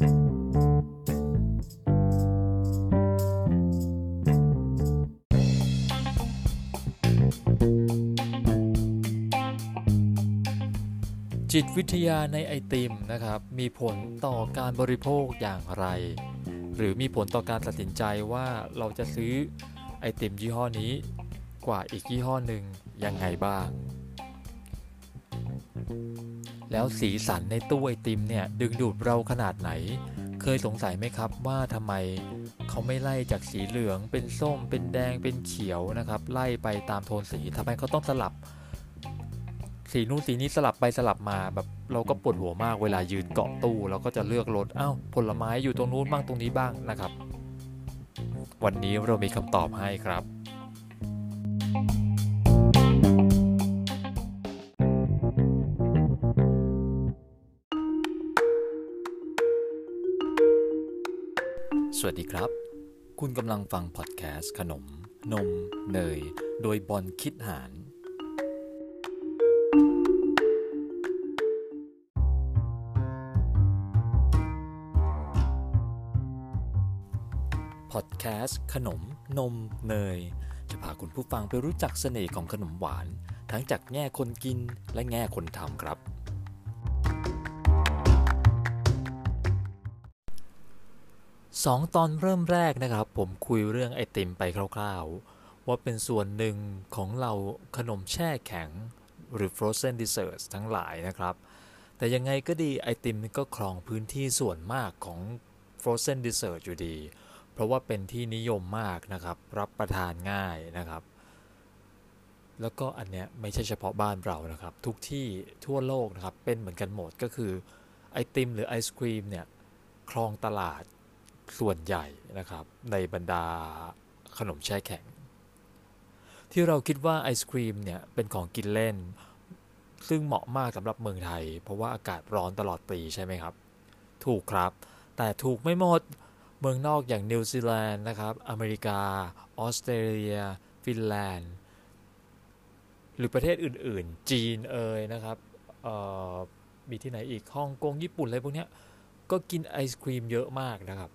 จิตวิทยาในไอติมนะครับ มีผลต่อการบริโภคอย่างไร หรือมีผลต่อการตัดสินใจว่าเราจะซื้อไอติมยี่ห้อนี้กว่าอีกยี่ห้อหนึ่งยังไงบ้าง แล้วสีสันในตู้ไอติมเนี่ยดึงดูดเราขนาดไหน เคยสงสัยไหมครับว่าทำไมเขาไม่ไล่จากสีเหลืองเป็นส้ม เป็นแดงเป็นเขียวนะครับไล่ไปตามโทนสีทำไมเขาต้องสลับ สีนู้นสีนี้สลับไปสลับมาแบบเราก็ปวดหัวมากเวลายืนเกาะตู้เราก็จะเลือกรถอ้าวผลไม้อยู่ตรงนู้นบ้างตรงนี้บ้างนะครับ วันนี้เรามีคำตอบให้ครับ สวัสดีครับ คุณกำลังฟังพอดแคสต์ขนม นม เนย โดยบอลคิดหาร พอดแคสต์ขนม นม เนย จะพาคุณผู้ฟังไปรู้จักเสน่ห์ของขนมหวาน ทั้งจากแง่คนกินและแง่คนทำครับ สองตอนเริ่มแรกนะครับ ผมคุยเรื่องไอติมไปคร่าวๆ ว่าเป็นส่วนหนึ่งของเราขนมแช่แข็ง หรือ frozen desserts ทั้งหลายนะครับ แต่ยังไงก็ดีไอติมก็ครองพื้นที่ส่วนมากของ frozen dessert อยู่ดี เพราะว่าเป็นที่นิยมมากนะครับ รับประทานง่ายนะครับ แล้วก็อันเนี้ยไม่ใช่เฉพาะบ้านเรานะครับ ทุกที่ทั่วโลกนะครับ เป็นเหมือนกันหมดก็คือไอติมหรือไอศครีมเนี่ยครองตลาด ส่วนใหญ่นะครับในบรรดาขนมแช่แข็ง ที่เราคิดว่าไอศครีมเนี่ยเป็นของกินเล่น ซึ่งเหมาะมากสำหรับเมืองไทย เพราะว่าอากาศร้อนตลอดปีใช่ไหมครับ ถูกครับ แต่ถูกไม่หมดเมืองนอกอย่างนิวซีแลนด์นะครับ อเมริกา ออสเตรเลีย ฟินแลนด์ หรือประเทศอื่น ๆ จีนเอยนะครับมีที่ไหนอีกฮ่องกงญี่ปุ่นอะไรพวกนี้ก็กินไอศครีมเยอะมากนะครับ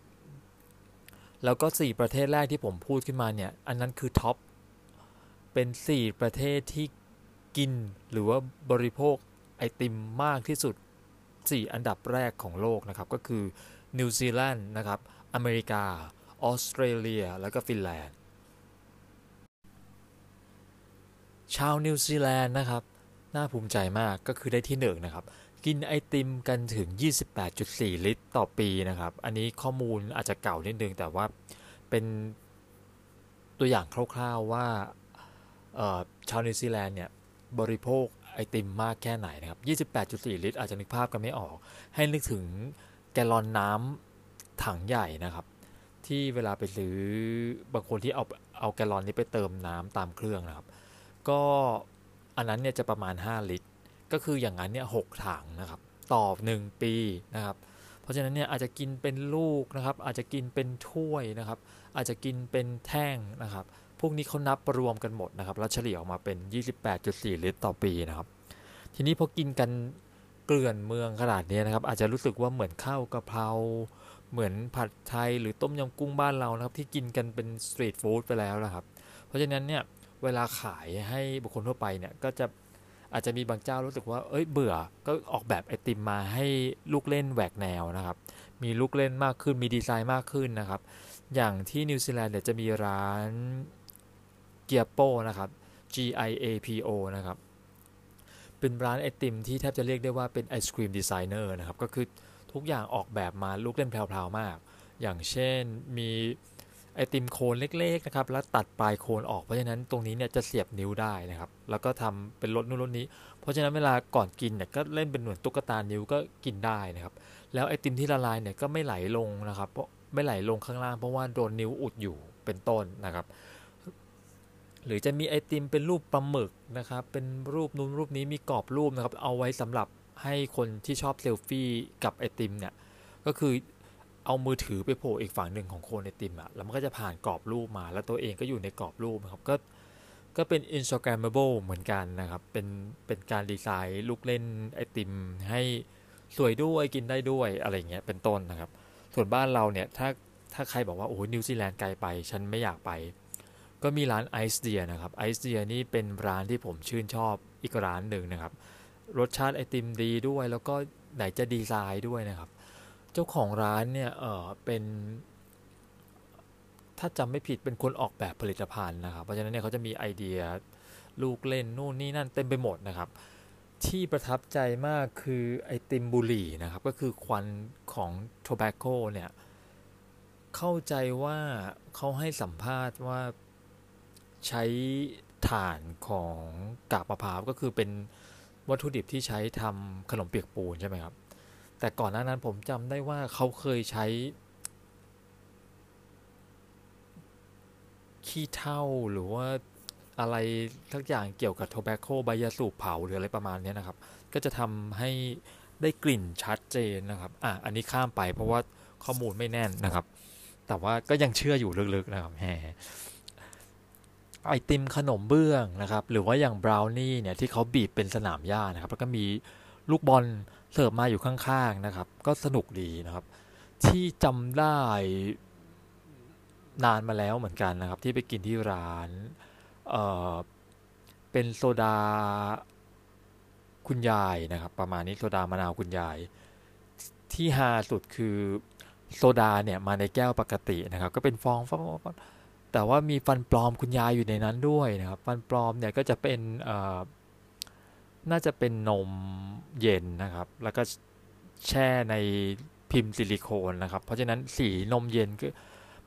แล้วก็ 4 ประเทศแรกที่ผมพูดขึ้นมาเนี่ย อันนั้นคือ top เป็น 4 ประเทศที่กินหรือว่าบริโภคไอติมมากที่สุด 4 อันดับแรกของโลกนะครับ ก็คือนิวซีแลนด์นะครับ อเมริกา ออสเตรเลีย แล้วก็ฟินแลนด์ ชาวนิวซีแลนด์นะครับ น่าภูมิใจมากก็คือได้ที่หนึ่งนะครับ กินไอติมกันถึง 28.4 ลิตรต่อปีนะครับ อันนี้ข้อมูลอาจจะเก่านิดนึง แต่ว่าเป็นตัวอย่างคร่าวๆว่าชาวนิวซีแลนด์เนี่ยบริโภคไอติมมากแค่ไหนนะครับ 28.4 ลิตร อาจจะนึกภาพกันไม่ออก ให้นึกถึงแกลลอนน้ำถังใหญ่นะครับ ที่เวลาไปซื้อบางคนที่เอาเอาแกลลอนนี้ไปเติมน้ำตามเครื่องนะครับ ก็อันนั้นเนี่ยจะประมาณ 5 ลิตร ก็คืออย่างนั้นเนี่ยหถังนะครับ ต่อ1ปีนะครับ เพราะฉะนั้นเนี่ยอาจจะกินเป็นลูกนะครับ อาจจะกินเป็นถ้วยนะครับ อาจจะกินเป็นแท่งนะครับ พวกนี้เขานับรวมกันหมดนะครับ แล้วเฉลี่ยออกมาเป็น 28.4 ลิตรต่อปีนะครับ ทีนี้พอกินกันเกลื่อนเมืองขนาดนี้นะครับ อาจจะรู้สึกว่าเหมือนข้าวกะเพราเหมือนผัดไทยหรือต้มยำกุ้งบ้านเรานะครับ ที่กินกันเป็น street food ไปแล้วนะครับ เพราะฉะนั้นเนี่ยเวลาขายให้บุคคลทั่วไปเนี่ยก็จะ อาจจะมีบางเจ้ารู้สึกว่า เอ้ยเบื่อ ก็ออกแบบไอติมมาให้ลูกเล่นแหวกแนวนะครับ มีลูกเล่นมากขึ้น มีดีไซน์มากขึ้นนะครับ อย่างที่นิวซีแลนด์เนี่ยจะมีร้าน Giapo นะครับ G I A P O นะครับ เป็นร้านไอติมที่แทบจะเรียกได้ว่าเป็นไอศครีมดีไซเนอร์นะครับ ก็คือทุกอย่างออกแบบมาลูกเล่นแพรวๆมาก อย่างเช่นมี ไอติมโคนเล็กๆนะครับแล้วตัดปลายโคนออกเพราะฉะนั้นตรงนี้เนี่ยจะเสียบนิ้วได้นะครับ แล้วก็ทำเป็นรถนู่นรถนี้ เพราะฉะนั้นเวลาก่อนกินเนี่ยก็เล่นเป็นเหมือนตุ๊กตานิ้วก็กินได้นะครับ แล้วไอติมที่ละลายเนี่ยก็ไม่ไหลลงนะครับเพราะไม่ไหลลงข้างล่างเพราะว่าโดนนิ้วอุดอยู่เป็นต้นนะครับ หรือจะมีไอติมเป็นรูปปลาหมึกนะครับ เป็นรูปนู้นรูปนี้มีกรอบรูปนะครับ เอาไว้สำหรับให้คนที่ชอบเซลฟี่กับไอติมเนี่ยก็คือ เอามือถือไปโผล่อีกฝั่งหนึ่งของโคนไอติมอะแล้วมันก็จะผ่านกรอบรูปมา แล้วตัวเองก็อยู่ในกรอบรูปนะครับ ก็ก็เป็น Instagrammable เหมือนกันนะครับ เป็นเป็นการดีไซน์ลูกเล่นไอติม ให้สวยด้วยกินได้ด้วยอะไรเงี้ยเป็นต้นนะครับ ส่วนบ้านเราเนี่ยถ้าถ้าใครบอกว่าโอ้ยนิวซีแลนด์ไกลไปฉันไม่อยากไป ก็มีร้าน Icedea นะครับ Icedea นี่เป็นร้านที่ผมชื่นชอบอีกร้านหนึ่งนะครับ รสชาติไอติมดีด้วย แล้วก็ไหนจะดีไซน์ด้วยนะครับ เจ้าของร้านเนี่ยเออเป็น ถ้าจำไม่ผิดเป็นคนออกแบบผลิตภัณฑ์นะครับ เพราะฉะนั้นเนี่ยเขาจะมีไอเดียลูกเล่นนู่นนี่นั่นเต็มไปหมดนะครับ ที่ประทับใจมากคือไอติมบุหรี่นะครับ ก็คือควันของโทแบคโกเนี่ย เข้าใจว่าเขาให้สัมภาษณ์ว่าใช้ถ่านของกาบมะพร้าวก็คือเป็นวัตถุดิบที่ใช้ทำขนมเปียกปูนใช่ไหมครับ แต่ก่อนหน้านั้นผมจำได้ว่าเขาเคยใช้ ขี้เถ้าหรือว่าอะไรทักอย่างเกี่ยวกับโทแบคโกใบยาสูบเผาหรืออะไรประมาณนี้นะครับ ก็จะทำให้ได้กลิ่นชัดเจนนะครับ อะ อันนี้ข้ามไปเพราะว่าข้อมูลไม่แน่นนะครับ แต่ว่าก็ยังเชื่ออยู่ลึกๆนะครับแหไอติมขนมเบื้องนะครับ หรือว่าอย่างบราวนี่เนี่ยที่เขาบีบเป็นสนามหญ้านะครับ แล้วก็มีลูกบอล เสิร์ฟมาอยู่ข้างๆนะครับ ก็สนุกดีนะครับ ที่จำได้นานมาแล้วเหมือนกันนะครับ ที่ไปกินที่ร้านเออเป็นโซดาคุณยายนะครับ ประมาณนี้โซดามะนาวคุณยาย ที่ฮาสุดคือโซดาเนี่ยมาในแก้วปกตินะครับ ก็เป็นฟองฟองแต่ว่ามีฟันปลอมคุณยายอยู่ในนั้นด้วยนะครับ ฟันปลอมเนี่ยก็จะเป็น น่าจะเป็นนมเย็นนะครับ แล้วก็แช่ในพิมพ์ซิลิโคนนะครับ เพราะฉะนั้นสีนมเย็นก็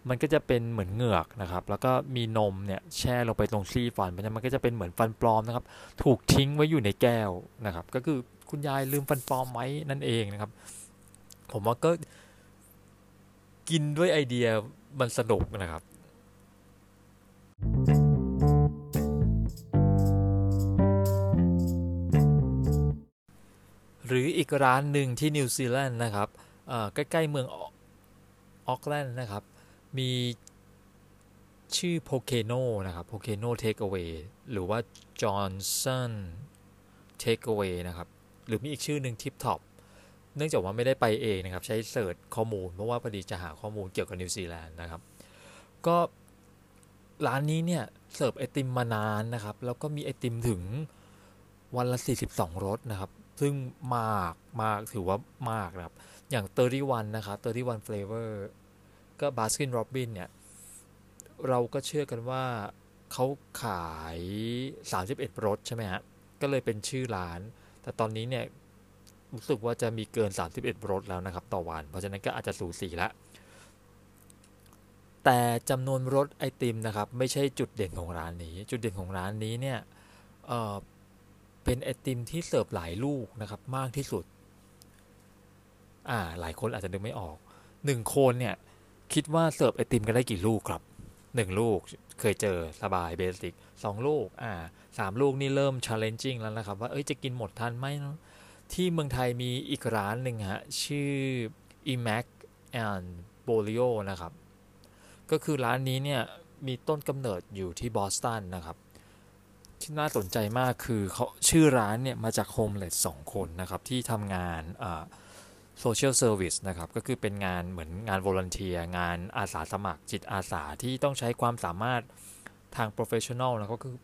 มันก็จะเป็นเหมือนเหงือกนะครับ แล้วก็มีนมเนี่ยแช่ลงไปตรงซี่ฟันเพราะฉะนั้นมันก็จะเป็นเหมือนฟันปลอมนะครับ ถูกทิ้งไว้อยู่ในแก้วนะครับ ก็คือคุณยายลืมฟันปลอมไว้นั่นเองนะครับ ผมว่าก็กินด้วยไอเดียมันสนุกนะครับ หรืออีกร้านหนึ่งที่นิวซีแลนด์นะครับใกล้ๆเมืองออกแลนด์นะครับ มีชื่อโพเคโนนะครับ Pokeno Takeaway หรือว่า Johnson Takeaway นะครับ หรือมีอีกชื่อหนึ่ง Tip Top เนื่องจากว่าไม่ได้ไปเองนะครับ ใช้เสิร์ชข้อมูล เพราะว่าพอดีจะหาข้อมูลเกี่ยวกับนิวซีแลนด์นะครับ ก็ร้านนี้เนี่ย เสิร์ฟไอติมมานานนะครับ แล้วก็มีไอติมถึงวันละ 42รสนะครับ ซึ่งมากมากถือว่ามากนะครับ อย่าง 31 นะครับ31 flavor ก็ Baskin Robbins เนี่ย เราก็เชื่อกันว่าเขาขาย 31 รสใช่ไหมฮะ ก็เลยเป็นชื่อร้าน แต่ตอนนี้เนี่ย รู้สึกว่าจะมีเกิน 31รถแล้วนะครับ ต่อวัน เพราะฉะนั้นก็อาจจะสูสีแล้วแต่จำนวนรถไอติมนะครับ ไม่ใช่จุดเด่นของร้านนี้ จุดเด่นของร้านนี้เนี่ย เป็นไอติมที่เสิร์ฟหลายลูกนะครับมากที่สุด อ่า หลายคนอาจจะนึกไม่ออกหนึ่งคนเนี่ย คิดว่าเสิร์ฟไอติมกันได้กี่ลูกครับหนึ่งลูกเคยเจอสบาย basic สองลูก อ่าสามลูกนี่เริ่ม challenging แล้วนะครับ ว่าเอ้ยจะกินหมดทันไหมที่เมืองไทยมีอีกร้านหนึ่งฮะ ชื่อ Emack and Bolio นะครับ ก็คือร้านนี้เนี่ย มีต้นกำเนิดอยู่ที่บอสตันนะครับ ที่น่าสนใจมากคือเขาชื่อร้านเนี่ยมาจาก homeless สองคนนะครับ ที่ทำงานsocial service นะครับ ก็คือเป็นงานเหมือนงาน volunteer งานอาสาสมัครจิตอาสาที่ต้องใช้ความสามารถทาง professional นะก็คือ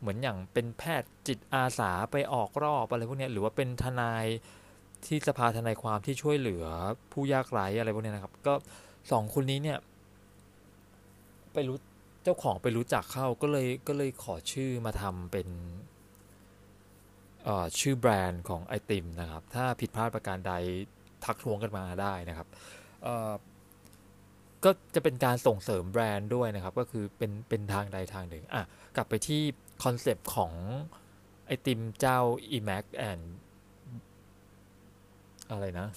เหมือนอย่างเป็นแพทย์จิตอาสาไปออกรอบอะไรพวกนี้หรือว่าเป็นทนายที่สภาทนายความที่ช่วยเหลือผู้ยากไร้อะไรพวกนี้นะครับ ก็สองคนนี้เนี่ย ไปรู้ เจ้าของไปรู้จักเข้าก็เลยก็เลยขอชื่อมาทำเป็นชื่อแบรนด์ของไอติมนะครับ ถ้าผิดพลาดประการใดทักท้วงกันมาได้นะครับก็จะเป็นการส่งเสริมแบรนด์ด้วยนะครับ ก็คือเป็นเป็นทางใดทางหนึ่งอะกลับไปที่คอนเซปต์ของไอติมเจ้า e m a c and อะไรนะ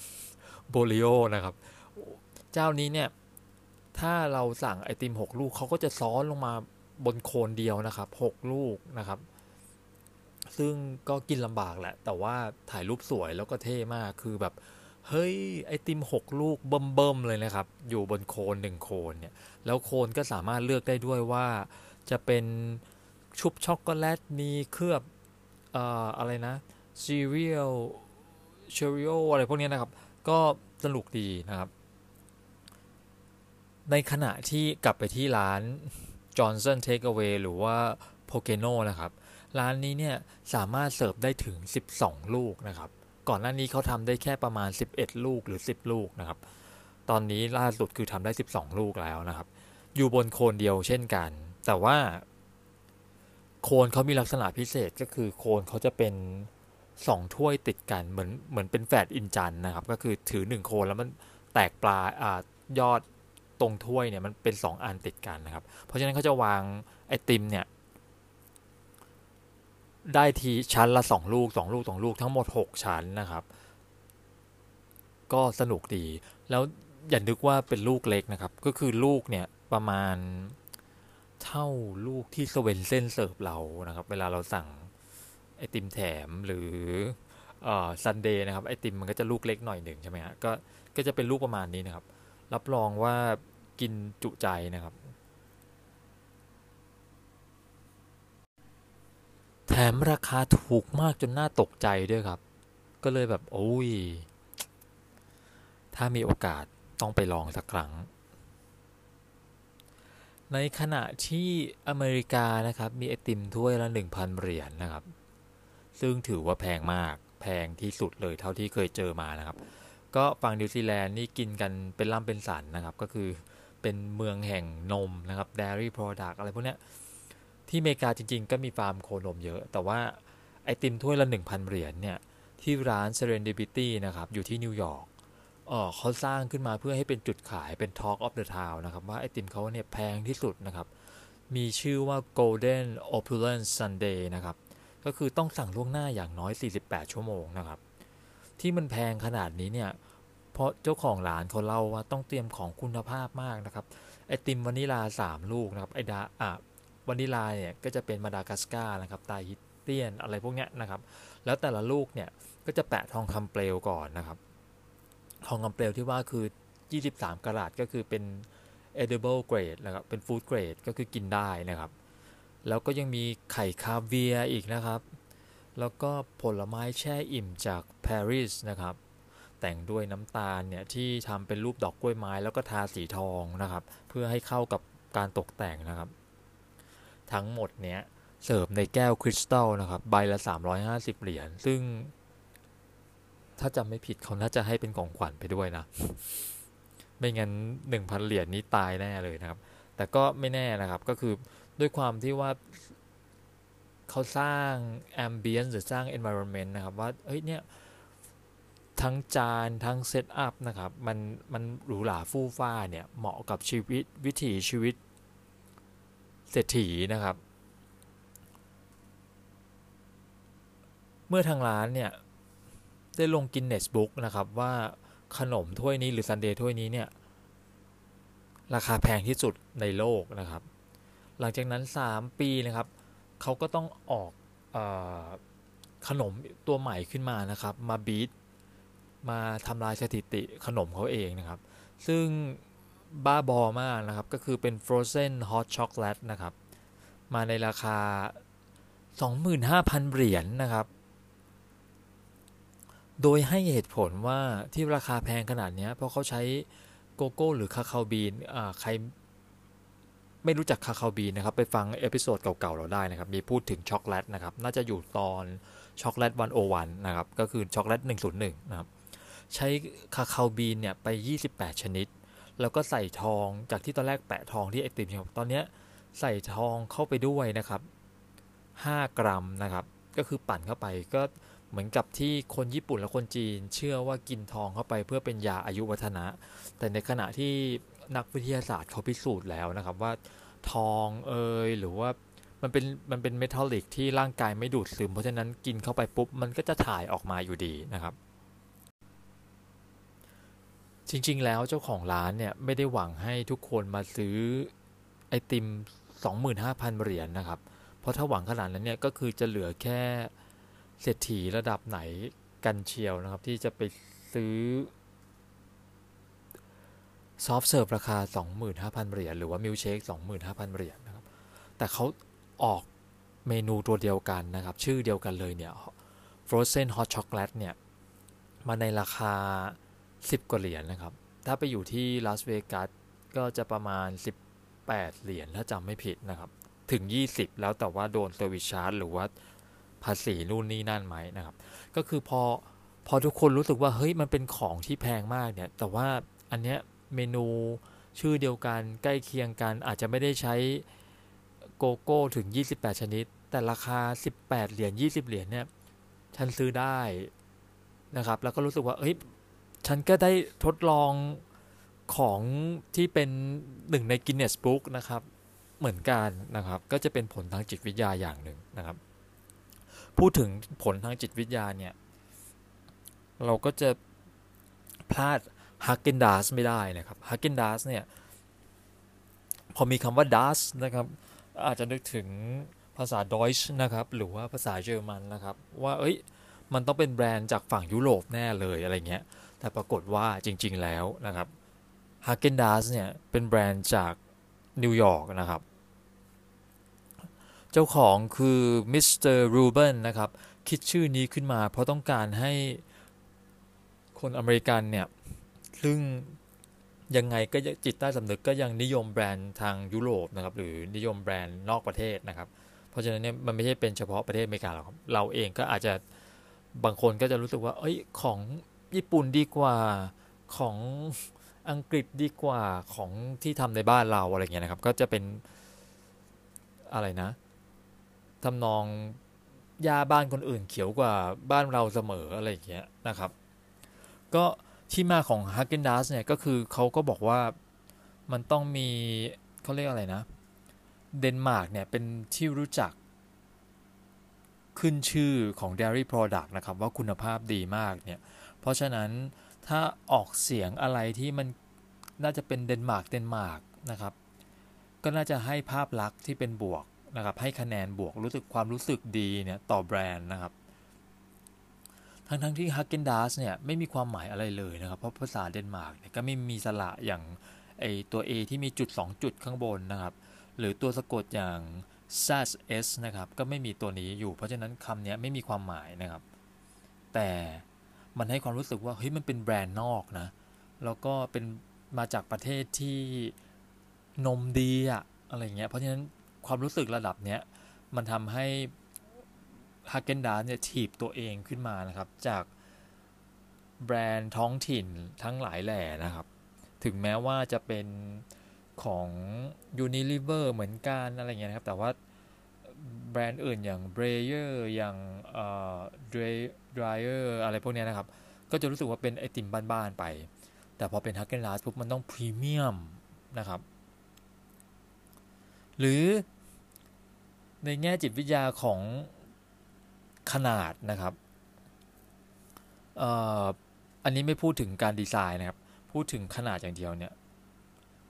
Bolio นะครับ เจ้านี้เนี่ย ถ้าเราสั่งไอติมหกลูกเขาก็จะซ้อนลงมาบนโคนเดียวนะครับหกลูกนะครับ ซึ่งก็กินลำบากแหละ แต่ว่าถ่ายรูปสวยแล้วก็เท่มากคือแบบเฮ้ยไอติมหกลูกเบิ่มๆเลยนะครับ อยู่บนโคนหนึ่งโคนเนี่ย แล้วโคนก็สามารถเลือกได้ด้วยว่าจะเป็นชุบช็อกโกแลตมีเคลือบอะไรนะซีเรียล Cheerio อะไรพวกนี้นะครับ ก็สนุกดีนะครับ ในขณะที่กลับไปที่ร้าน Johnson Takeaway หรือว่า p o k e n o นะครับ ร้านนี้เนี่ยสามารถเสิร์ฟได้ถึง 12 ลูกนะครับ ก่อนหน้านี้เขาทำได้แค่ประมาณ 11 ลูกหรือ 10 ลูกนะครับ ตอนนี้ล่าสุดคือทำได้ 12 ลูกแล้วนะครับ อยู่บนโคนเดียวเช่นกัน แต่ว่าโคนเขามีลักษณะพิเศษก็คือโคนเขาจะเป็นสองถ้วยติดกันเหมือนเหมือนเป็นแฝดอินจันนะครับ ก็คือถือหนึ่งโคนแล้วมันแตกปลาอ่ายอด ตรงถ้วยเนี่ยมันเป็นสองอันติดกันนะครับ เพราะฉะนั้นเขาจะวางไอติมเนี่ยได้ทีชั้นละสองลูกสองลูกสองลูกทั้งหมดหกชั้นนะครับ ก็สนุกดี แล้วอย่านึกว่าเป็นลูกเล็กนะครับ ก็คือลูกเนี่ยประมาณเท่าลูกที่สเวนเซนเสิร์ฟเรานะครับ เวลาเราสั่งไอติมแถมหรือซันเดย์นะครับไอติมมันก็จะลูกเล็กหน่อยหนึ่งใช่ไหมฮะก็ก็จะเป็นลูกประมาณนี้นะครับ รับรองว่ากินจุใจนะครับ แถมราคาถูกมากจนน่าตกใจด้วยครับ ก็เลยแบบโอ้ย ถ้ามีโอกาสต้องไปลองสักครั้ง ในขณะที่อเมริกานะครับ มีไอติมถ้วยละ 1,000 เหรียญนะครับ ซึ่งถือว่าแพงมากแพงที่สุดเลยเท่าที่เคยเจอมานะครับ ก็ฝั่งนิวซีแลนด์นี่กินกันเป็นล่ำเป็นสันนะครับ ก็คือเป็นเมืองแห่งนมนะครับ dairy product อะไรพวกเนี้ยที่อเมริกาจริงๆ ก็มีฟาร์มโคนมเยอะ แต่ว่าไอติมถ้วยละ 1,000 เหรียญเนี่ยที่ร้าน Serendipity นะครับอยู่ที่นิวยอร์กอ๋อเขาสร้างขึ้นมาเพื่อให้เป็นจุดขายเป็น Talk of the Town นะครับ ว่าไอติมเขาเนี่ยแพงที่สุดนะครับ มีชื่อว่า Golden Opulence Sunday นะครับ ก็คือต้องสั่งล่วงหน้าอย่างน้อย 48 ชั่วโมงนะครับ ที่มันแพงขนาดนี้เนี่ย เพราะเจ้าของร้านเขาเล่าว่าต้องเตรียมของคุณภาพมากนะครับ ไอติมวานิลา 3 ลูกนะครับ ไอดาอะวานิลาเนี่ยก็จะเป็นมาดากัสการ์นะครับไตฮิตเตียนอะไรพวกเนี้ยนะครับ แล้วแต่ละลูกเนี่ยก็จะแปะทองคำเปลวก่อนนะครับ ทองคำเปลวที่ว่าคือ 23กะรัตก็คือเป็น edible grade นะครับ เป็น food grade ก็คือกินได้นะครับ แล้วก็ยังมีไข่คาเวียอีกนะครับ แล้วก็ผลไม้แช่อิ่มจากปารีสนะครับ แต่งด้วยน้ำตาลเนี่ยที่ทำเป็นรูปดอกกล้วยไม้แล้วก็ทาสีทองนะครับ เพื่อให้เข้ากับการตกแต่งนะครับ ทั้งหมดเนี้ยเสิร์ฟในแก้วคริสตัลนะครับใบละ 350 เหรียญซึ่ง ถ้าจำไม่ผิดเขาน่าจะให้เป็นของขวัญไปด้วยนะ ไม่งั้น 1,000 เหรียญนี้ตายแน่เลยนะครับ แต่ก็ไม่แน่นะครับก็คือด้วยความที่ว่าเขาสร้าง ambience หรือสร้าง environment นะครับ ว่าเฮ้ยเนี่ย ทั้งจานทั้งเซตอัพนะครับ มันมันหรูหราฟู่ฟ้าเนี่ย เหมาะกับชีวิตวิถีชีวิตเศรษฐีนะครับ เมื่อทางร้านเนี่ย ได้ลงกินเนสบุ๊กนะครับว่าขนมถ้วยนี้หรือซันเดย์ถ้วยนี้เนี่ย ราคาแพงที่สุดในโลกนะครับ หลังจากนั้น 3 ปีนะครับเขาก็ต้องออกอขนมตัวใหม่ขึ้นมานะครับ มาบีท มาทำลายสถิติขนมเขาเองนะครับ ซึ่งบ้าบอมากนะครับ ก็คือเป็น frozen hot chocolate นะครับ มาในราคา 25,000 เหรียญนะครับ โดยให้เหตุผลว่าที่ราคาแพงขนาดนี้เพราะเขาใช้โกโก้หรือ cacao bean ใครไม่รู้จัก cacao bean นะครับ ไปฟัง episode เก่าๆเราได้นะครับ มีพูดถึงช็อกโกแลตนะครับ น่าจะอยู่ตอนช็อกโกแลต one o one นะครับ ก็คือช็อกโกแลต101 นะครับ ใช้ cacao bean เนี่ยไป 28 ชนิด แล้วก็ใส่ทองจากที่ตอนแรกแปะทองที่ไอติมตอนนี้ใส่ทองเข้าไปด้วยนะครับ 5 กรัมนะครับ ก็คือปั่นเข้าไปก็เหมือนกับที่คนญี่ปุ่นและคนจีน เชื่อว่ากินทองเข้าไปเพื่อเป็นยาอายุวัฒนะ แต่ในขณะที่นักวิทยาศาสตร์เขาพิสูจน์แล้วนะครับว่าทองเอยหรือว่ามันเป็นมันเป็นเมทัลลิกที่ร่างกายไม่ดูดซึม เพราะฉะนั้นกินเข้าไปปุ๊บ มันก็จะถ่ายออกมาอยู่ดีนะครับ จริง ๆ แล้วเจ้าของร้านเนี่ยไม่ได้หวังให้ทุกคนมาซื้อไอติม 25,000 เหรียญนะครับ เพราะถ้าหวังขนาดนั้นเนี่ยก็คือจะเหลือแค่เศรษฐีระดับไหนกันเชียวนะครับ ที่จะไปซื้อ soft serve ราคา 25,000 เหรียญหรือว่ามิลเชค25,000 เหรียญนะครับ แต่เขาออกเมนูตัวเดียวกันนะครับ ชื่อเดียวกันเลยเนี่ย Frozen Hot Chocolate เนี่ย มาในราคา 10 กว่าเหรียญนะครับ ถ้าไปอยู่ที่ลาสเวกัสก็จะประมาณ 18 เหรียญถ้าจำไม่ผิดนะครับ ถึง 20 แล้วแต่ว่าโดน service charge หรือว่าภาษีนู่นนี่นั่นไหมนะครับ ก็คือพอพอทุกคนรู้สึกว่าเฮ้ยมันเป็นของที่แพงมากเนี่ย แต่ว่าอันเนี้ยเมนูชื่อเดียวกันใกล้เคียงกันอาจจะไม่ได้ใช้โกโก้ถึง 28 ชนิด แต่ราคา 18 เหรียญ20 เหรียญเนี่ยฉันซื้อได้นะครับ แล้วก็รู้สึกว่าเฮ้ย ฉันก็ได้ทดลองของที่เป็นหนึ่งในกินเนสบุ๊กนะครับ เหมือนกันนะครับ ก็จะเป็นผลทางจิตวิทยาอย่างหนึ่งนะครับ พูดถึงผลทางจิตวิทยาเนี่ย เราก็จะพลาดฮักเกนดัสไม่ได้นะครับฮักเกนดัสเนี่ย พอมีคำว่า Dazs นะครับ อาจจะนึกถึงภาษา Deutsch นะครับ หรือว่าภาษาเยอรมันนะครับ ว่าเอ้ยมันต้องเป็นแบรนด์จากฝั่งยุโรปแน่เลยอะไรเงี้ย แต่ปรากฏว่าจริง ๆ แล้วนะครับ Häagen-Dazs เนี่ยเป็นแบรนด์จากนิวยอร์กนะครับ เจ้าของคือ mister Reuben นะครับ คิดชื่อนี้ขึ้นมา เพราะต้องการให้คนอเมริกันเนี่ย ซึ่งยังไงก็จิตใต้สำนึกก็ยังนิยมแบรนด์ทางยุโรปนะครับ หรือนิยมแบรนด์นอกประเทศนะครับ เพราะฉะนั้นเนี่ยมันไม่ใช่เป็นเฉพาะประเทศอเมริกาหรอกเราเองก็อาจจะบางคนก็จะรู้สึกว่า เอ้ยของ ญี่ปุ่นดีกว่าของอังกฤษดีกว่าของที่ทำในบ้านเราอะไรเงี้ยนะครับ ก็จะเป็นอะไรนะทำนองยาบ้านคนอื่นเขียวกว่าบ้านเราเสมออะไรอย่างเงี้ยนะครับ ก็ที่มาของ h a g เกนด a สเนี่ยก็คือเขาก็บอกว่ามันต้องมีเขาเรียกอะไรนะ เดนมาร์กเนี่ยเป็นที่รู้จักขึ้นชื่อของ Dairy Product นะครับ ว่าคุณภาพดีมากเนี่ย เพราะฉะนั้นถ้าออกเสียงอะไรที่มันน่าจะเป็นเดนมาร์กเดนมาร์กนะครับ ก็น่าจะให้ภาพลักษณ์ที่เป็นบวกนะครับ ให้คะแนนบวกรู้สึกความรู้สึกดีเนี่ยต่อแบรนด์นะครับ ทั้งทั้งที่ฮักเกนดัสเนี่ยไม่มีความหมายอะไรเลยนะครับ เพราะภาษาเดนมาร์กเนี่ยก็ไม่มีสระอย่างไอตัว A ที่มีจุด 2 จุดข้างบนนะครับ หรือตัวสะกดอย่าง s a s นะครับ ก็ไม่มีตัวนี้อยู่ เพราะฉะนั้นคำนี้ไม่มีความหมายนะครับ แต่ มันให้ความรู้สึกว่าเฮ้ยมันเป็นแบรนด์นอกนะ แล้วก็เป็นมาจากประเทศที่นมดีอะอะไรเงี้ย เพราะฉะนั้นความรู้สึกระดับเนี้ยมันทำให้ฮาเกนดาเนี่ยถีบตัวเองขึ้นมานะครับ จากแบรนด์ท้องถิ่นทั้งหลายแหล่นะครับ ถึงแม้ว่าจะเป็นของ Unilever เหมือนกันอะไรเงี้ยนะครับ แต่ว่า แบรนด์อื่นอย่าง b r a y e r อย่างเอ่อ Dryer อะไรพวกนี้นะครับ ก็จะรู้สึกว่าเป็นไอติมบ้านๆไป แต่พอเป็นฮักเกนลาสปุ๊บมันต้องพรีเมียมนะครับ หรือในแง่จิตวิทยาของขนาดนะครับอันนี้ไม่พูดถึงการดีไซน์นะครับ พูดถึงขนาดอย่างเดียวเนี่ย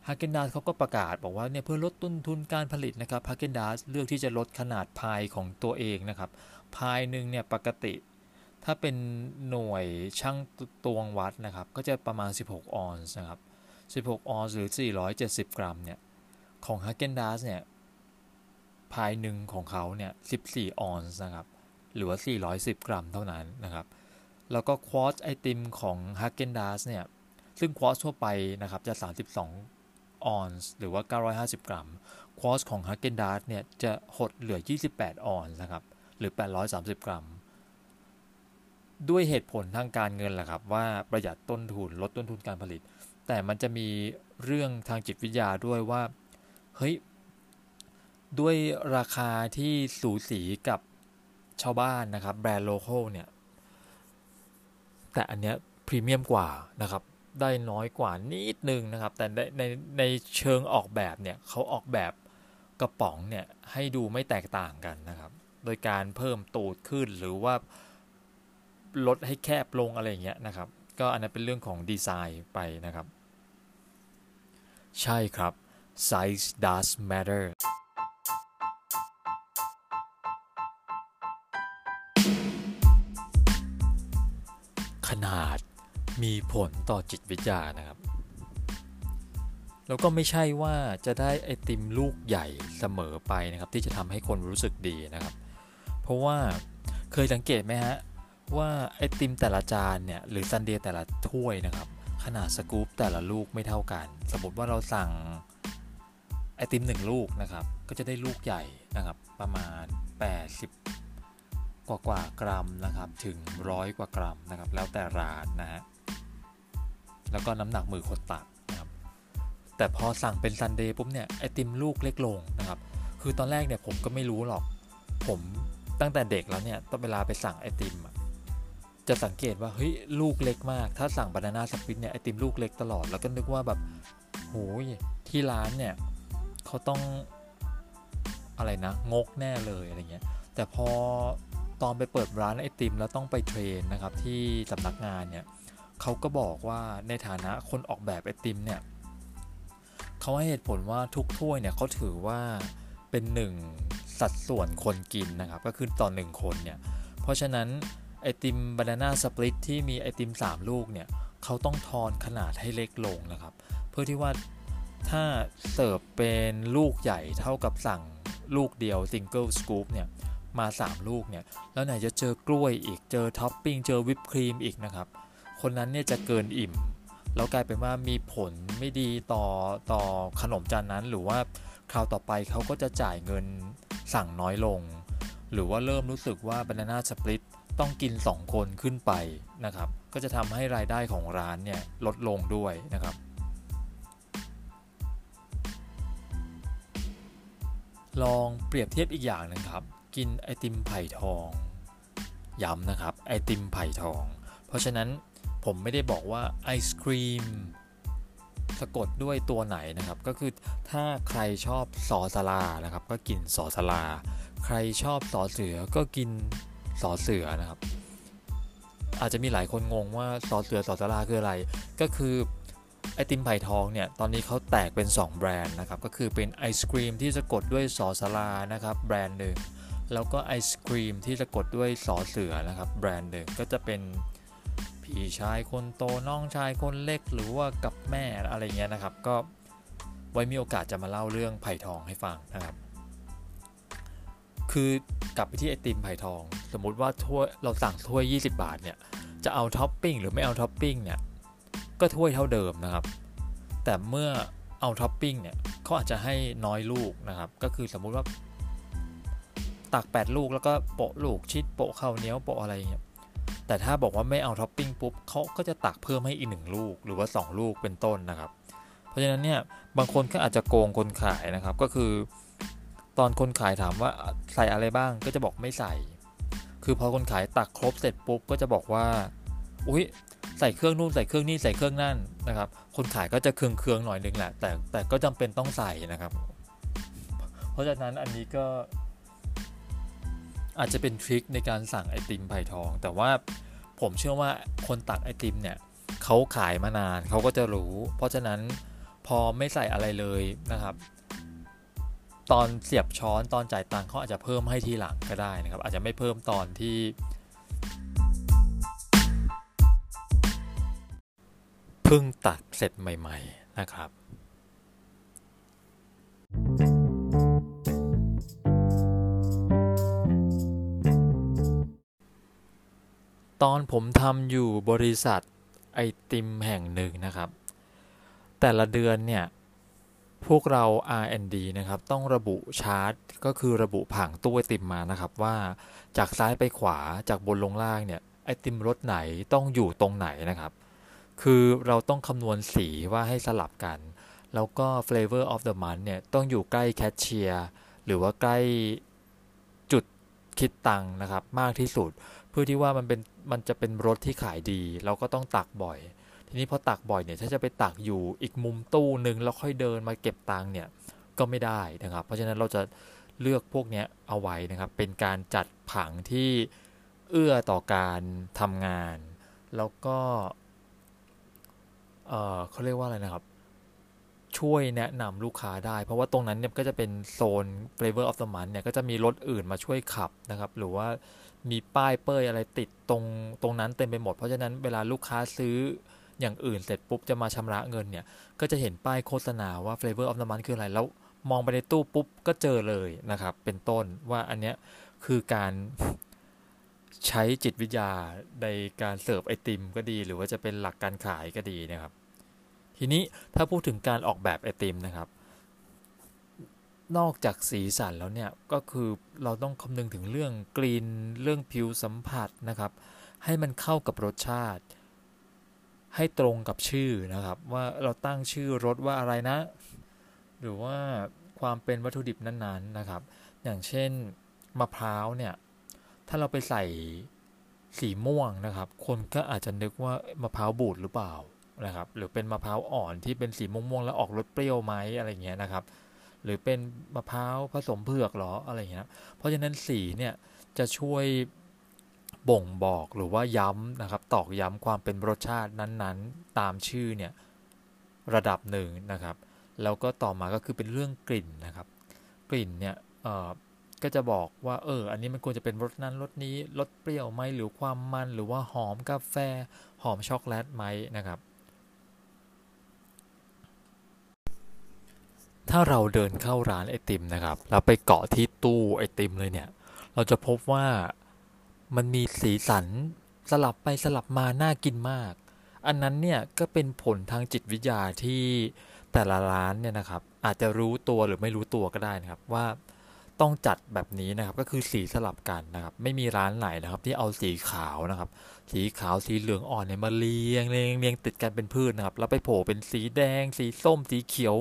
ฮาเกนดาสเขาก็ประกาศบอกว่าเนี่ยเพื่อลดต้นทุนการผลิตนะครับฮาเกนดาสเลือกที่จะลดขนาดพายของตัวเองนะครับ พายหนึ่งเนี่ยปกติ ถ้าเป็นหน่วยชั่งตวงวัดนะครับ ก็จะประมาณ 16 ออนซ์นะครับ 16 ออนซ์หรือ 470 กรัมเนี่ยของ Häagen-Dazs เนี่ย pint หนึ่งของเขาเนี่ย 14 ออนซ์นะครับหรือว่า 410 กรัมเท่านั้นนะครับ แล้วก็ quart ไอติมของ Häagen-Dazs เนี่ยซึ่ง quart ทั่วไปนะครับจะ 32 ออนซ์หรือว่า 950 กรัม ควอสของ h a g เกนดาร์เนี่ยจะหดเหลือ 28 ออนซ์นะครับ หรือ 830 กรัม ด้วยเหตุผลทางการเงินแหละครับ ว่าประหยัดต้นทุนลดต้นทุนการผลิต แต่มันจะมีเรื่องทางจิตวิทยาด้วยว่า เฮ้ย ด้วยราคาที่สูสีกับชาวบ้านนะครับ แบรนด์ local เนี่ย แต่อันเนี้ยพรีเมียมกว่านะครับ ได้น้อยกว่านิดนึงนะครับ แต่ในในในเชิงออกแบบเนี่ยเขาออกแบบกระป๋องเนี่ยให้ดูไม่แตกต่างกันนะครับ โดยการเพิ่มตูดขึ้นหรือว่าลดให้แคบลงอะไรเงี้ยนะครับ ก็อันนั้นเป็นเรื่องของดีไซน์ไปนะครับ ใช่ครับ size does matter มีผลต่อจิตวิทยานะครับ แล้วก็ไม่ใช่ว่าจะได้ไอติมลูกใหญ่เสมอไปนะครับ ที่จะทำให้คนรู้สึกดีนะครับ เพราะว่าเคยสังเกตไหมฮะว่าไอติมแต่ละจานเนี่ยหรือซันเดย์แต่ละถ้วยนะครับ ขนาดสกู๊ปแต่ละลูกไม่เท่ากัน สมมติว่าเราสั่งไอติมหนึ่งลูกนะครับ ก็จะได้ลูกใหญ่นะครับ ประมาณ 80 กว่ากว่ากรัมนะครับ ถึงร้อยกว่ากรัมนะครับ แล้วแต่ร้านนะฮะ แล้วก็น้ำหนักมือคนตักนะครับแต่พอสั่งเป็นซันเดย์ปุ๊บเนี่ยไอติมลูกเล็กลงนะครับคือตอนแรกเนี่ยผมก็ไม่รู้หรอก ผมตั้งแต่เด็กแล้วเนี่ยตอนเวลาไปสั่งไอติมจะสังเกตว่าเฮ้ยลูกเล็กมาก ถ้าสั่งบานาน่าสปริตเนี่ยไอติมลูกเล็กตลอดแล้วก็นึกว่าแบบโหยที่ร้านเนี่ยเขาต้องอะไรนะงกแน่เลยอะไรเงี้ยแต่พอตอนไปเปิดร้านไอติมแล้วต้องไปเทรนนะครับที่สำนักงานเนี่ย เขาก็บอกว่าในฐานะคนออกแบบไอติมเนี่ยเขาให้เหตุผลว่าทุกถ้วยเนี่ยเขาถือว่าเป็นหนึ่งสัดส่วนคนกินนะครับ ก็คือต่อหนึ่งคนเนี่ย เพราะฉะนั้นไอติมบานาน่าสปริตที่มีไอติม 3 ลูกเนี่ยเขาต้องทอนขนาดให้เล็กลงนะครับ เพื่อที่ว่าถ้าเสิร์ฟเป็นลูกใหญ่เท่ากับสั่งลูกเดียว single scoop เนี่ยมา 3 ลูกเนี่ย แล้วไหนจะเจอกล้วยอีกเจอท็อปปิ้งเจอวิปครีมอีกนะครับ คนนั้นเนี่ยจะเกินอิ่ม แล้วกลายเป็นว่ามีผลไม่ดีต่อต่อขนมจานนั้น หรือว่าคราวต่อไปเขาก็จะจ่ายเงินสั่งน้อยลง หรือว่าเริ่มรู้สึกว่า banana split ต้องกิน 2 คนขึ้นไปนะครับ ก็จะทำให้รายได้ของร้านเนี่ยลดลงด้วยนะครับ ลองเปรียบเทียบอีกอย่างหนึงครับ กินไอติมไผ่ทอง ย้ำนะครับ ไอติมไผ่ทอง เพราะฉะนั้น ผมไม่ได้บอกว่าไอศครีมสะกดด้วยตัวไหนนะครับ ก็คือถ้าใครชอบสอสลานะครับ ก็กินสอสลา ใครชอบสอเสือก็กินสอเสือนะครับ อาจจะมีหลายคนงงว่าสอเสือสอสลาคืออะไร ก็คือไอติมไผ่ทองเนี่ยตอนนี้เขาแตกเป็น 2 แบรนด์นะครับ ก็คือเป็นไอศครีมที่สะกดด้วยสอสลานะครับแบรนด์หนึ่งแล้วก็ไอศครีมที่สะกดด้วยสอเสือนะครับแบรนด์หนึ่งก็จะเป็น พี่ชายคนโตน้องชายคนเล็กหรือว่ากับแม่อะไรเงี้ยนะครับ ก็ไว้มีโอกาสจะมาเล่าเรื่องไผ่ทองให้ฟังนะครับ คือกลับไปที่ไอติมไผ่ทอง สมมุติว่าถ้วยเราสั่งถ้วย 20 บาทเนี่ยจะเอาท็อปปิ้งหรือไม่เอาท็อปปิ้งเนี่ยก็ถ้วยเท่าเดิมนะครับ แต่เมื่อเอาท็อปปิ้งเนี่ยเขาอาจจะให้น้อยลูกนะครับ ก็คือสมมุติว่าตัก 8 ลูกแล้วก็โปะลูกชิดโปะข้าวเหนียวโปะอะไรเงี้ย แต่ถ้าบอกว่าไม่เอาท็อปปิ้งปุ๊บเขาก็จะตักเพิ่มให้อีกหนึ่งลูกหรือว่า 2 ลูกเป็นต้นนะครับ เพราะฉะนั้นเนี่ยบางคนก็อาจจะโกงคนขายนะครับ ก็คือ ตอนคนขายถามว่าใส่อะไรบ้างก็จะบอกไม่ใส่ คือพอคนขายตักครบเสร็จปุ๊บก็จะบอกว่า อุ้ยใส่เครื่องนู่นใส่เครื่องนี่ใส่เครื่องนั่นนะครับ คนขายก็จะเคืองเคืองหน่อยนึงแหละแต่แต่ก็จำเป็นต้องใส่นะครับ เพราะฉะนั้นอันนี้ก็ อาจจะเป็นทริคในการสั่งไอติมไผ่ทอง แต่ว่าผมเชื่อว่าคนตักไอติมเนี่ยเขาขายมานานเขาก็จะรู้ เพราะฉะนั้นพอไม่ใส่อะไรเลยนะครับ ตอนเสียบช้อนตอนจ่ายตังค์เขาอาจจะเพิ่มให้ทีหลังก็ได้นะครับ อาจจะไม่เพิ่มตอนที่ เพิ่งตักเสร็จใหม่ ๆนะครับ ตอนผมทำอยู่บริษัทไอติมแห่งหนึ่งนะครับ แต่ละเดือนเนี่ย พวกเรา R&D นะครับ ต้องระบุชาร์ตก็คือระบุผังตู้ไอติมมานะครับ ว่าจากซ้ายไปขวาจากบนลงล่างเนี่ย ไอติมรสไหนต้องอยู่ตรงไหนนะครับ คือเราต้องคำนวณสีว่าให้สลับกัน แล้วก็ flavor of the month เนี่ย ต้องอยู่ใกล้แคชเชียร์หรือว่าใกล้จุดคิดตังนะครับ มากที่สุด พื่อที่ว่ามันเป็นมันจะเป็นรถที่ขายดี เราก็ต้องตักบ่อย ทีนี้พอตักบ่อยเนี่ยถ้าจะไปตักอยู่อีกมุมตู้หนึ่งแล้วค่อยเดินมาเก็บตังค์เนี่ยก็ไม่ได้นะครับ เพราะฉะนั้นเราจะเลือกพวกนี้เอาไว้นะครับ เป็นการจัดผังที่เอื้อต่อการทำงาน แล้วก็เออเขาเรียกว่าอะไรนะครับ ช่วยแนะนำลูกค้าได้ เพราะว่าตรงนั้นเนี่ยก็จะเป็นโซน flavor of the month เนี่ยก็จะมีรถอื่นมาช่วยขับนะครับ หรือว่า มีป้ายเป้ยอะไรติดตรงตรงนั้นเต็มไปหมด เพราะฉะนั้นเวลาลูกค้าซื้ออย่างอื่นเสร็จปุ๊บจะมาชำระเงินเนี่ย ก็จะเห็นป้ายโฆษณาว่า flavor of the month คืออะไร แล้วมองไปในตู้ปุ๊บก็เจอเลยนะครับ เป็นต้นว่าอันเนี้ยคือการใช้จิตวิทยาในการเสิร์ฟไอติมก็ดี หรือว่าจะเป็นหลักการขายก็ดีนะครับ ทีนี้ถ้าพูดถึงการออกแบบไอติมนะครับ นอกจากสีสันแล้วเนี่ยก็คือเราต้องคำนึงถึงเรื่องกลิ่นเรื่องผิวสัมผัสนะครับ ให้มันเข้ากับรสชาติ ให้ตรงกับชื่อนะครับ ว่าเราตั้งชื่อรสว่าอะไรนะ หรือว่าความเป็นวัตถุดิบนั้นๆนะครับ อย่างเช่นมะพร้าวเนี่ยถ้าเราไปใส่สีม่วงนะครับ คนก็อาจจะนึกว่ามะพร้าวบูดหรือเปล่านะครับ หรือเป็นมะพร้าวอ่อนที่เป็นสีม่วงๆแล้วออกรสเปรี้ยวไหมอะไรเงี้ยนะครับ หรือเป็นมะพร้าวผสมเผือกหรออะไรเงี้ย เพราะฉะนั้นสีเนี่ยจะช่วยบ่งบอกหรือว่าย้ำนะครับ ตอกย้ำความเป็นรสชาตินั้นๆ ตามชื่อเนี่ยระดับหนึ่งนะครับ แล้วก็ต่อมาก็คือเป็นเรื่องกลิ่นนะครับ กลิ่นเนี่ยก็จะบอกว่าเออ อันนี้มันควรจะเป็นรสนั้นรสนี้รสเปรี้ยวไหมหรือความมันหรือว่าหอมกาแฟ หอมช็อกโกแลตไหมนะครับ ถ้าเราเดินเข้าร้านไอติมนะครับเราไปเกาะที่ตู้ไอติมเลยเนี่ย เราจะพบว่ามันมีสีสันสลับไปสลับมาน่ากินมาก อันนั้นเนี่ยก็เป็นผลทางจิตวิทยาที่แต่ละร้านเนี่ยนะครับ อาจจะรู้ตัวหรือไม่รู้ตัวก็ได้นะครับว่าต้องจัดแบบนี้นะครับก็คือสีสลับกันนะครับ ไม่มีร้านไหนนะครับ ที่เอาสีขาวนะครับ สีขาวสีเหลืองอ่อนเนี่ยมาเรียงเรียงเรียงติดกันเป็นพืชนะครับ แล้วไปโผล่เป็นสีแดง สีส้มสีเขียว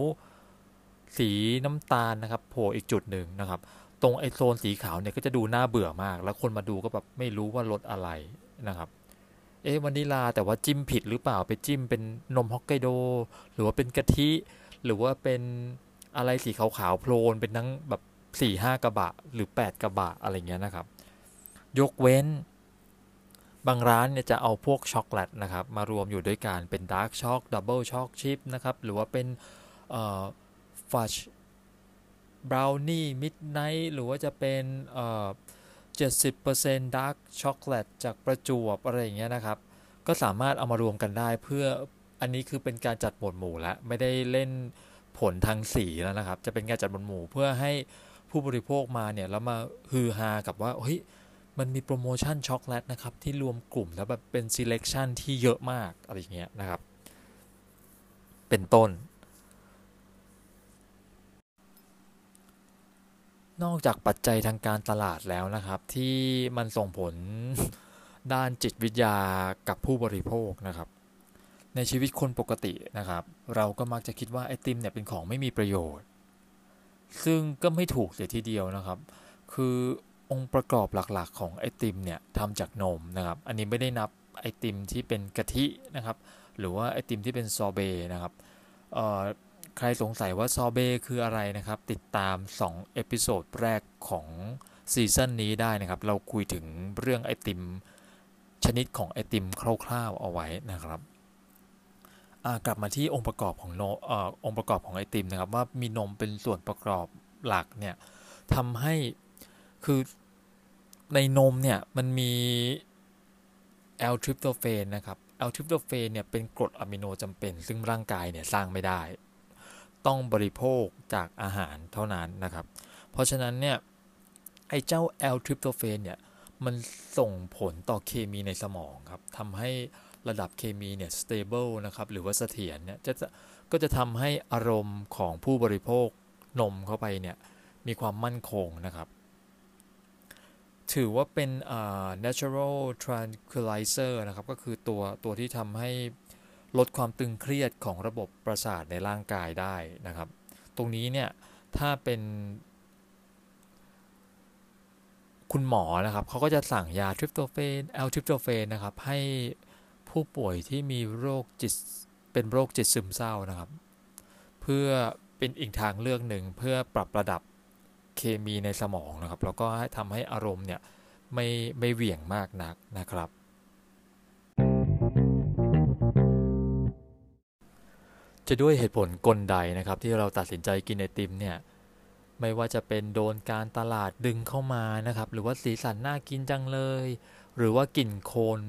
สีน้ำตาลนะครับโผล่อีกจุดหนึ่งนะครับ ตรงไอโซนสีขาวเนี่ยก็จะดูน่าเบื่อมาก แล้วคนมาดูก็แบบไม่รู้ว่ารสอะไรนะครับ เอ๊ะวานิลาแต่ว่าจิ้มผิดหรือเปล่าไปจิ้มเป็นนมฮอกไกโด หรือว่าเป็นกะทิ หรือว่าเป็นอะไรสีขาวๆโพลนเป็นทั้งแบบสี่ห้ากระบะหรือแปดกระบะอะไรเงี้ยนะครับ ยกเว้น บางร้านเนี่ยจะเอาพวกช็อกโกแลตนะครับ มารวมอยู่ด้วยกันเป็น dark choc double choc chip นะครับ หรือว่าเป็น fudge brownie midnight หรือว่าจะเป็นเจ็ดสิบเปอร์เซ็นต์ dark chocolate จากประจวบอะไรอย่างเงี้ยนะครับ ก็สามารถเอามารวมกันได้เพื่ออันนี้คือเป็นการจัดหมวดหมู่แล้วไม่ได้เล่นผลทางสีแล้วนะครับ จะเป็นการจัดหมวดหมู่เพื่อให้ผู้บริโภคมาเนี่ยแล้วมาฮือฮากับว่าเฮ้ยมันมีโปรโมชั่นช็อกโกแลตนะครับ ที่รวมกลุ่มแล้วแบบเป็น selection ที่เยอะมากอะไรเงี้ยนะครับ เป็นต้น นอกจากปัจจัยทางการตลาดแล้วนะครับ ที่มันส่งผลด้านจิตวิทยากับผู้บริโภคนะครับ ในชีวิตคนปกตินะครับ เราก็มักจะคิดว่าไอติมเนี่ยเป็นของไม่มีประโยชน์ ซึ่งก็ไม่ถูกเสียทีเดียวนะครับ คือองค์ประกอบหลักๆ ของไอติมเนี่ยทำจากนมนะครับ อันนี้ไม่ได้นับไอติมที่เป็นกะทินะครับ หรือว่าไอติมที่เป็นซอเบนะครับ ใครสงสัยว่าซอเบคืออะไรนะครับ ติดตาม 2 episode แรกของ season นี้ได้นะครับ เราคุยถึงเรื่องไอติม ชนิดของไอติมคร่าวๆเอาไว้นะครับกลับมาที่องค์ประกอบของโนอองค์ประกอบของไอติมนะครับ ว่ามีนมเป็นส่วนประกอบหลักเนี่ยทำให้คือในนมเนี่ยมันมี L-tryptophan นะครับ L-tryptophan เนี่ยเป็นกรดอะมิโนจำเป็น ซึ่งร่างกายเนี่ยสร้างไม่ได้ ต้องบริโภคจากอาหารเท่านั้นนะครับ เพราะฉะนั้นเนี่ยไอ้เจ้าแอลทริปโตเฟนเนี่ยมันส่งผลต่อเคมีในสมองครับทำให้ระดับเคมีเนี่ย stable นะครับหรือว่าเสถียรเนี่ยจะก็จะทำให้อารมณ์ของผู้บริโภคนมเข้าไปเนี่ยมีความมั่นคงนะครับ ถือว่าเป็น uh, natural tranquilizer นะครับ ก็คือตัวตัวที่ทำให้ ลดความตึงเครียดของระบบประสาทในร่างกายได้นะครับ ตรงนี้เนี่ยถ้าเป็น คุณหมอนะครับเขาก็จะสั่งยา tryptophan L-tryptophan นะครับให้ผู้ป่วยที่มีโรคจิตเป็นโรคจิตซึมเศร้านะครับ เพื่อเป็นอีกทางเลือกหนึ่งเพื่อปรับระดับเคมีในสมองนะครับ แล้วก็ทำให้อารมณ์เนี่ยไม่ไม่เหวี่ยงมากนักนะครับ จะด้วยเหตุผลกลใดนะครับ ที่เราตัดสินใจกินไอติมเนี่ยไม่ว่าจะเป็นโดนการตลาดดึงเข้ามานะครับ หรือว่าสีสันน่ากินจังเลย หรือว่ากลิ่นโคลน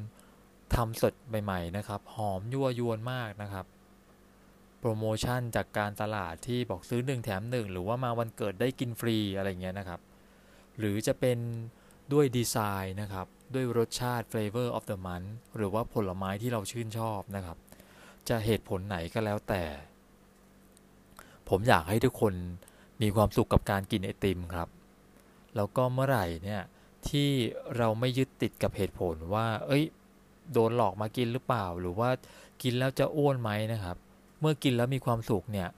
ทำสดใหม่ๆนะครับ หอมยั่วยวนมากนะครับ โปรโมชั่นจากการตลาดที่บอกซื้อ1แถม1 หรือว่ามาวันเกิดได้กินฟรีอะไรเงี้ยนะครับ หรือจะเป็นด้วยดีไซน์นะครับ ด้วยรสชาติ flavor of the month หรือว่าผลไม้ที่เราชื่นชอบนะครับ จะเหตุผลไหนก็แล้วแต่ ผมอยากให้ทุกคนมีความสุขกับการกินไอติมครับ แล้วก็เมื่อไหร่เนี่ยที่เราไม่ยึดติดกับเหตุผลว่า เอ้ย โดนหลอกมากินหรือเปล่า หรือว่ากินแล้วจะอ้วนไหมนะครับ เมื่อกินแล้วมีความสุขเนี่ย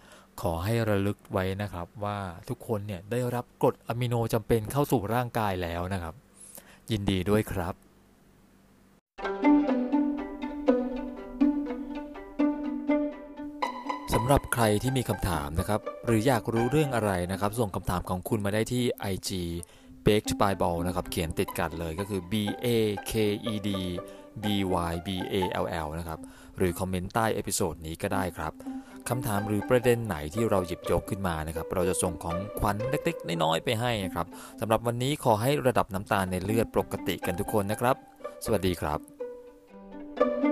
ขอให้ระลึกไว้นะครับว่าทุกคนเนี่ยได้รับกรดอะมิโนจำเป็นเข้าสู่ร่างกายแล้วนะครับ ยินดีด้วยครับสำหรับใครที่มีคำถามนะครับ หรืออยากรู้เรื่องอะไรนะครับ ส่งคำถามของคุณมาได้ที่ IG baked by ball นะครับ เขียนติดกันเลยก็คือ b a k e d b y b a l l นะครับ หรือคอมเมนต์ใต้ episode นี้ก็ได้ครับคำถามหรือประเด็นไหนที่เราหยิบยกขึ้นมานะครับ เราจะส่งของขวัญเล็กๆ น้อยๆ ไปให้นะครับสำหรับวันนี้ขอให้ระดับน้ำตาลในเลือดปกติกันทุกคนนะครับ สวัสดีครับ